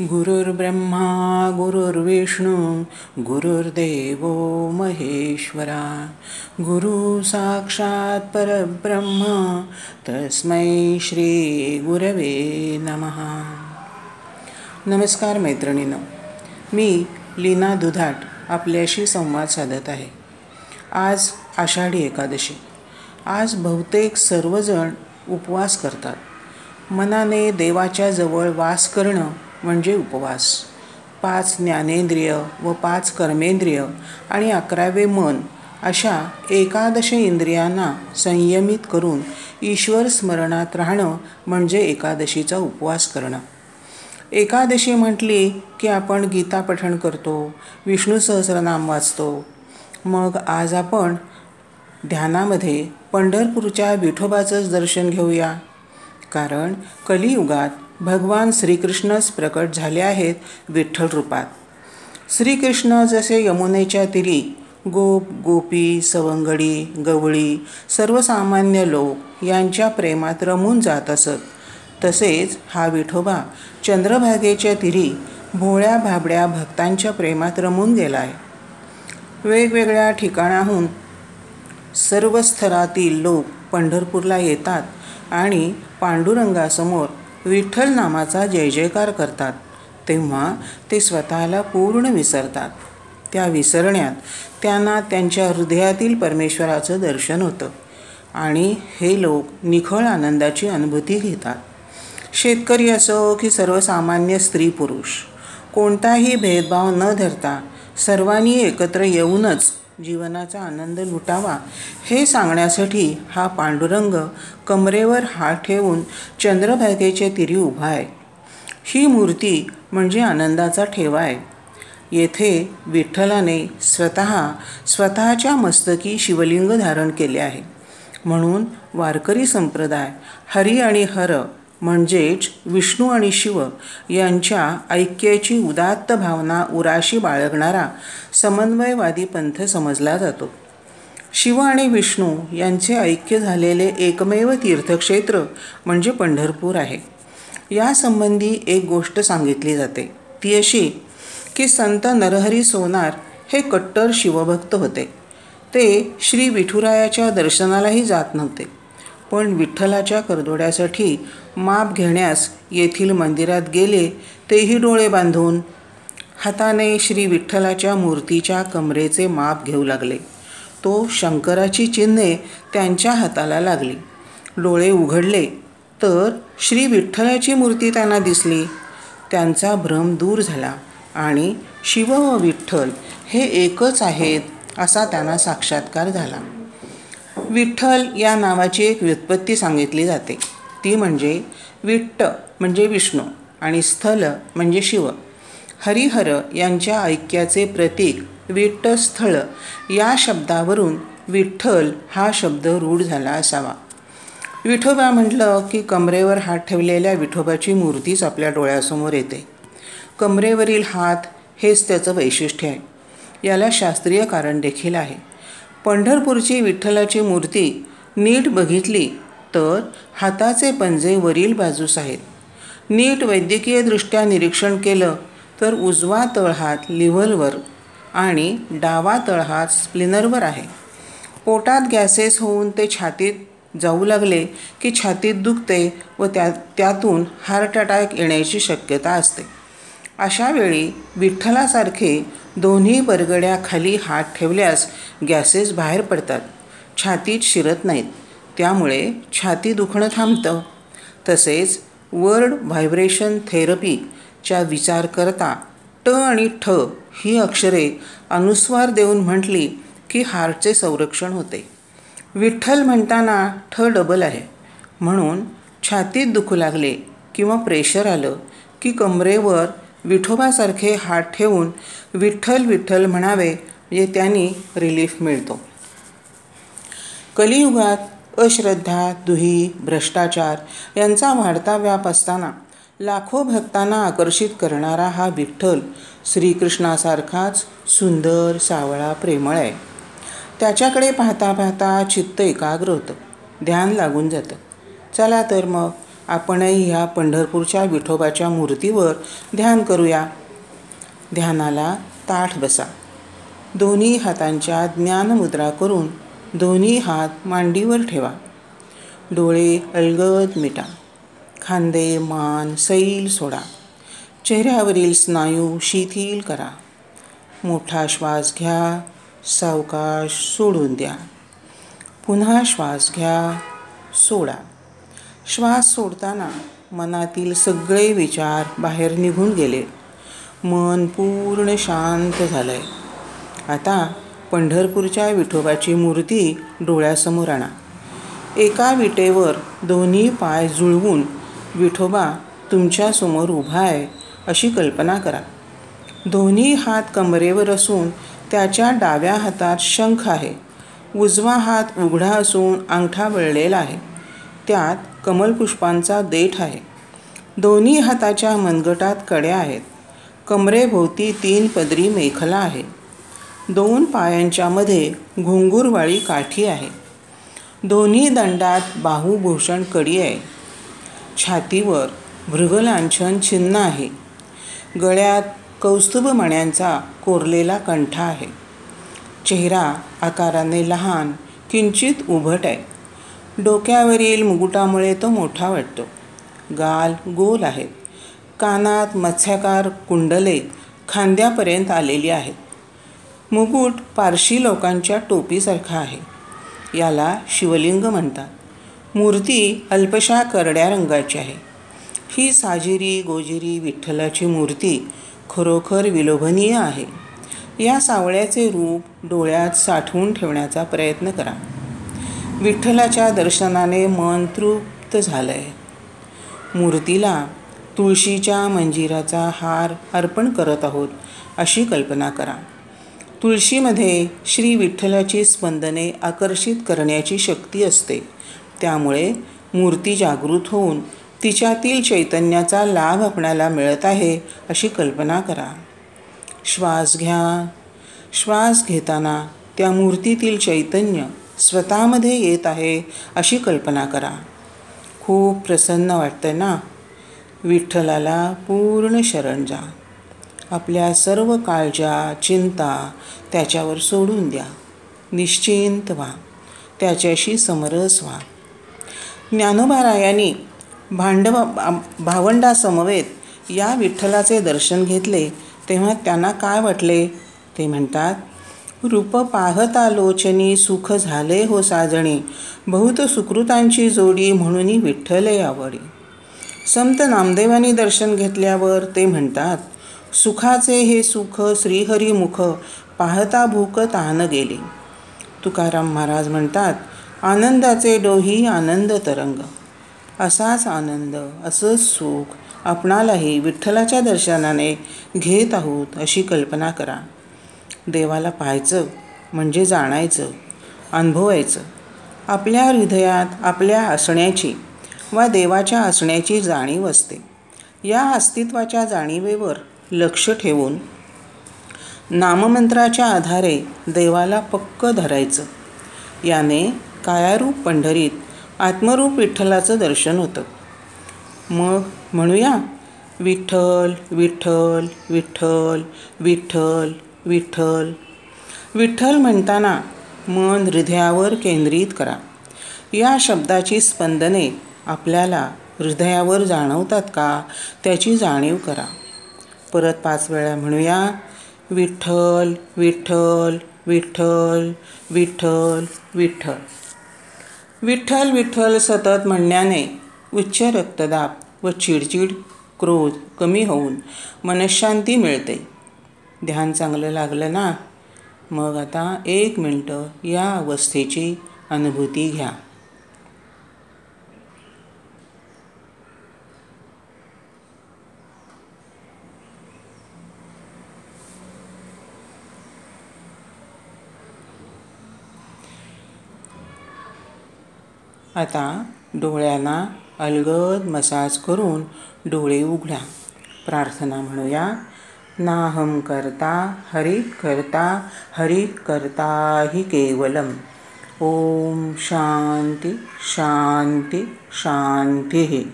गुरुर्ब्रह्मा गुरुर्विष्णू गुरुर्देव महेश्वरा. गुरु साक्षात परब्रह्म तस्मै श्री गुरवे नमः. नमस्कार मैत्रिणीनं मी लीना दुधाट आपल्याशी संवाद साधत आहे. आज आषाढी एकादशी. आज बहुतेक सर्वजण उपवास करतात. मनाने देवाच्या जवळ वास करणं म्हणजे उपवास. पाच ज्ञानेंद्रिय व पाच कर्मेंद्रिय आणि अकरावे मन अशा एकादश इंद्रियांना संयमित करून ईश्वर स्मरणात राहणं म्हणजे एकादशीचा उपवास करणं. एकादशी म्हटली की आपण गीता पठण करतो विष्णू सहस्रनाम वाचतो. मग आज आपण ध्यानामध्ये पंढरपूरच्या विठोबाचंच दर्शन घेऊया. कारण कलियुगात भगवान श्रीकृष्णच प्रकट झाले आहेत विठ्ठल रूपात. श्रीकृष्ण जसे यमुनेच्या तिरी गोप गोपी सवंगडी गवळी सर्वसामान्य लोक यांच्या प्रेमात रमून जात असत. तसेच हा विठोबा चंद्रभागेच्या तिरी भोळ्या भाबड्या भक्तांच्या प्रेमात रमून गेला आहे वेगवेगळ्या ठिकाणाहून सर्व स्तरातील लोक पंढरपूरला येतात आणि पांडुरंगासमोर विठ्ठल नामाचा जय जयकार करतात. तेव्हा ते स्वतःला पूर्ण विसरतात. त्या विसरण्यात त्यांना त्यांच्या हृदयातील परमेश्वराचं दर्शन होतं आणि हे लोक निखळ आनंदाची अनुभूती घेतात. शेतकरी असो की सर्वसामान्य स्त्री पुरुष कोणताही भेदभाव न धरता सर्वांनी एकत्र येऊनच जीवनाचा आनंद लुटावा हे सांगण्यासाठी हा पांडुरंग कमरेवर हात ठेवून चंद्रभागेचे तिरी उभा आहे ही मूर्ती म्हणजे आनंदाचा ठेवा आहे. येथे विठ्ठलाने स्वतः स्वतःच्या मस्तकी शिवलिंग धारण केले आहे. म्हणून वारकरी संप्रदाय हरी आणि हर म्हणजेच विष्णू आणि शिव यांच्या ऐक्याची उदात्त भावना उराशी बाळगणारा समन्वयवादी पंथ समजला जातो. शिव आणि विष्णू यांचे ऐक्य झालेले एकमेव तीर्थक्षेत्र म्हणजे पंढरपूर आहे. यासंबंधी एक गोष्ट सांगितली जाते. ती अशी की संत नरहरी सोनार हे कट्टर शिवभक्त होते. ते श्री विठुरायाच्या दर्शनालाही जात नव्हते. पण विठ्ठलाच्या करदोड्यासाठी माप घेण्यास येथील मंदिरात गेले तेही डोळे बांधून. हाताने श्री विठ्ठलाच्या मूर्तीच्या कमरेचे माप घेऊ लागले. तो शंकराची चिन्हे त्यांच्या हाताला लागली. डोळे उघडले तर श्री विठ्ठलाची मूर्ती त्यांना दिसली. त्यांचा भ्रम दूर झाला आणि शिव व विठ्ठल हे एकच आहेत असा त्यांना साक्षात्कार झाला. विठ्ठल या नावाची एक व्युत्पत्ती सांगितली जाते. ती म्हणजे विठ्ठ म्हणजे विष्णू आणि स्थल म्हणजे शिव. हरिहर यांच्या ऐक्याचे प्रतीक विठ्ठस्थळ या शब्दावरून विठ्ठल हा शब्द रूढ झाला असावा. विठोबा म्हटलं की कमरेवर हात ठेवलेल्या विठोबाची मूर्तीच आपल्या डोळ्यासमोर येते. कमरेवरील हात हेच त्याचं वैशिष्ट्य आहे. याला शास्त्रीय कारण देखील आहे. पंढरपूरची विठ्ठलाची मूर्ती नीट बघितली तर हाताचे पंजे वरील बाजूस आहेत. नीट वैद्यकीयदृष्ट्या निरीक्षण केलं तर उजवा तळहात लिव्हलवर आणि डावा तळहात स्प्लिनरवर आहे. पोटात गॅसेस होऊन ते छातीत जाऊ लागले की छातीत दुखते व त्या त्यातून हार्ट अटॅक येण्याची शक्यता असते. अशा वेळी विठ्ठलासारखे दोन्ही बरगड्याखाली हात ठेवल्यास गॅसेस बाहेर पडतात. छातीत शिरत नाहीत. त्यामुळे छाती दुखणं थांबतं. तसेच वर्ड व्हायब्रेशन थेरपीच्या विचार करता ट आणि ठ ही अक्षरे अनुस्वार देऊन म्हटली की हार्टचे संरक्षण होते. विठ्ठल म्हणताना ठ डबल आहे. म्हणून छातीत दुखू लागले किंवा प्रेशर आलं की कमरेवर विठोबासारखे हात ठेवून विठ्ठल विठ्ठल म्हणावे म्हणजे त्यांनी रिलीफ मिळतो. कलियुगात अश्रद्धा दुही भ्रष्टाचार यांचा वाढता व्याप असताना लाखो भक्तांना आकर्षित करणारा हा विठ्ठल श्रीकृष्णासारखाच सुंदर सावळा प्रेमळ आहे. त्याच्याकडे पाहता पाहता चित्त एकाग्र होतं ध्यान लागून जातं. चला तर मग आपणही ह्या पंढरपूरच्या विठोबाच्या मूर्तीवर ध्यान करूया. ध्यानाला ताठ बसा. दोन्ही हातांच्या ज्ञानमुद्रा करून दोन्ही हात मांडीवर ठेवा. डोळे अलगद मिटा. खांदे मान सैल सोडा. चेहऱ्यावरील स्नायू शिथिल करा. मोठा श्वास घ्या सावकाश सोडून द्या. पुन्हा श्वास घ्या सोडा. श्वास सोडताना मनातील सगळे विचार बाहेर निघून गेले. मन पूर्ण शांत झालंय. आता पंढरपूरच्या विठोबाची मूर्ती डोळ्यासमोर आणा. एका विटेवर दोन्ही पाय जुळवून विठोबा तुमच्यासमोर उभा आहे अशी कल्पना करा. दोन्ही हात कमरेवर असून त्याच्या डाव्या हातात शंख आहे. उजवा हात उघडा असून अंगठा वळलेला आहे. त्यात कमलपुष्पांचा देठ आहे. दोन्ही हाताच्या मनगटात कड्या आहेत. कमरेभोवती तीन पदरी मेखला आहे. दोन पायांच्यामध्ये घुंगूरवाळी घुंगुरवाळी काठी आहे. दोन्ही दंडात बाहुभूषण कडी आहे. छातीवर भृगलांछन छिन्न आहे. गळ्यात कौस्तुभ मण्यांचा कोरलेला कंठा आहे. चेहरा आकाराने लहान किंचित उभट आहे. डोक्यावरील मुकुटामुळे तो मोठा वाटतो. गाल गोल आहेत कानात मत्स्याकार कुंडले खांद्यापर्यंत आलेली आहेत. मुकुट पारशी लोकांच्या टोपीसारखा आहे. याला शिवलिंग म्हणतात. मूर्ती अल्पशा करड्या रंगाची आहे. ही साजिरी गोजिरी विठ्ठलाची मूर्ती खरोखर विलोभनीय आहे. या सावळ्याचे रूप डोळ्यात साठवून ठेवण्याचा प्रयत्न करा. विठ्ठलाच्या दर्शनाने मन तृप्त झालंय. मूर्तीला तुळशीच्या मंजिराचा हार अर्पण करत आहोत अशी कल्पना करा. तुळशीमध्ये श्री विठ्ठलाची स्पंदने आकर्षित करण्याची शक्ती असते. त्यामुळे मूर्ती जागृत होऊन तिच्यातील चैतन्याचा लाभ आपणाला मिळत आहे अशी कल्पना करा. श्वास घ्या. श्वास घेताना त्या मूर्तीतील चैतन्य स्वतःमध्ये येत आहे अशी कल्पना करा. खूप प्रसन्न वाटतं ना? विठ्ठलाला पूर्ण शरण जा आपल्या सर्व काळजा चिंता त्याच्यावर सोडून द्या. निश्चिंत व्हा. त्याच्याशी समरस व्हा. ज्ञानोबारायांनी भांडव भावंडासमवेत या विठ्ठलाचे दर्शन घेतले तेव्हा त्यांना काय वाटले? ते म्हणतात रूप पाहता लोचनी सुख झाले हो साजणे. बहुत सुकृतांची जोडी म्हणून विठ्ठले आवडी. संत नामदेवानी दर्शन घेतल्यावर ते म्हणतात सुखाचे हे सुख श्रीहरिमुख पाहता भूक तान गेले. तुकाराम महाराज म्हणतात आनंदाचे डोही आनंद तरंग. असाच आनंद असंच सुख आपणालाही विठ्ठलाच्या दर्शनाने घेत आहोत अशी कल्पना करा. देवाला पाहायचं म्हणजे जाणायचं अनुभवायचं. आपल्या हृदयात आपल्या असण्याची वा देवाच्या असण्याची जाणीव असते. या अस्तित्वाच्या जाणीवेवर लक्ष ठेवून नाममंत्राच्या आधारे देवाला पक्क धरायचं. याने कायारूप पंढरीत आत्मरूप विठ्ठलाचं दर्शन होतं. मग म्हणूया विठ्ठल विठ्ठल विठ्ठल विठ्ठल विठ्ठल. विठ्ठल म्हणताना मन हृदयावर केंद्रित करा. या शब्दाची स्पंदने आपल्याला हृदयावर जाणवतात का त्याची जाणीव करा. परत पाच वेळा म्हणूया विठ्ठल विठ्ठल विठ्ठल विठ्ठल विठ्ठल. विठ्ठल विठ्ठल सतत म्हणण्याने उच्च रक्तदाब व चिडचिड क्रोध कमी होऊन मनशांती मिळते. ध्यान चांगलं लागलं ना मग आता एक मिनटं या अवस्थेची अनुभूती घ्या. आता डोळ्यांना अलगद मसाज करून डोळे उघडा. प्रार्थना म्हणूया. नाहम करता हरि करता हरि करता हि केवलम। ओम शांती शांती शांती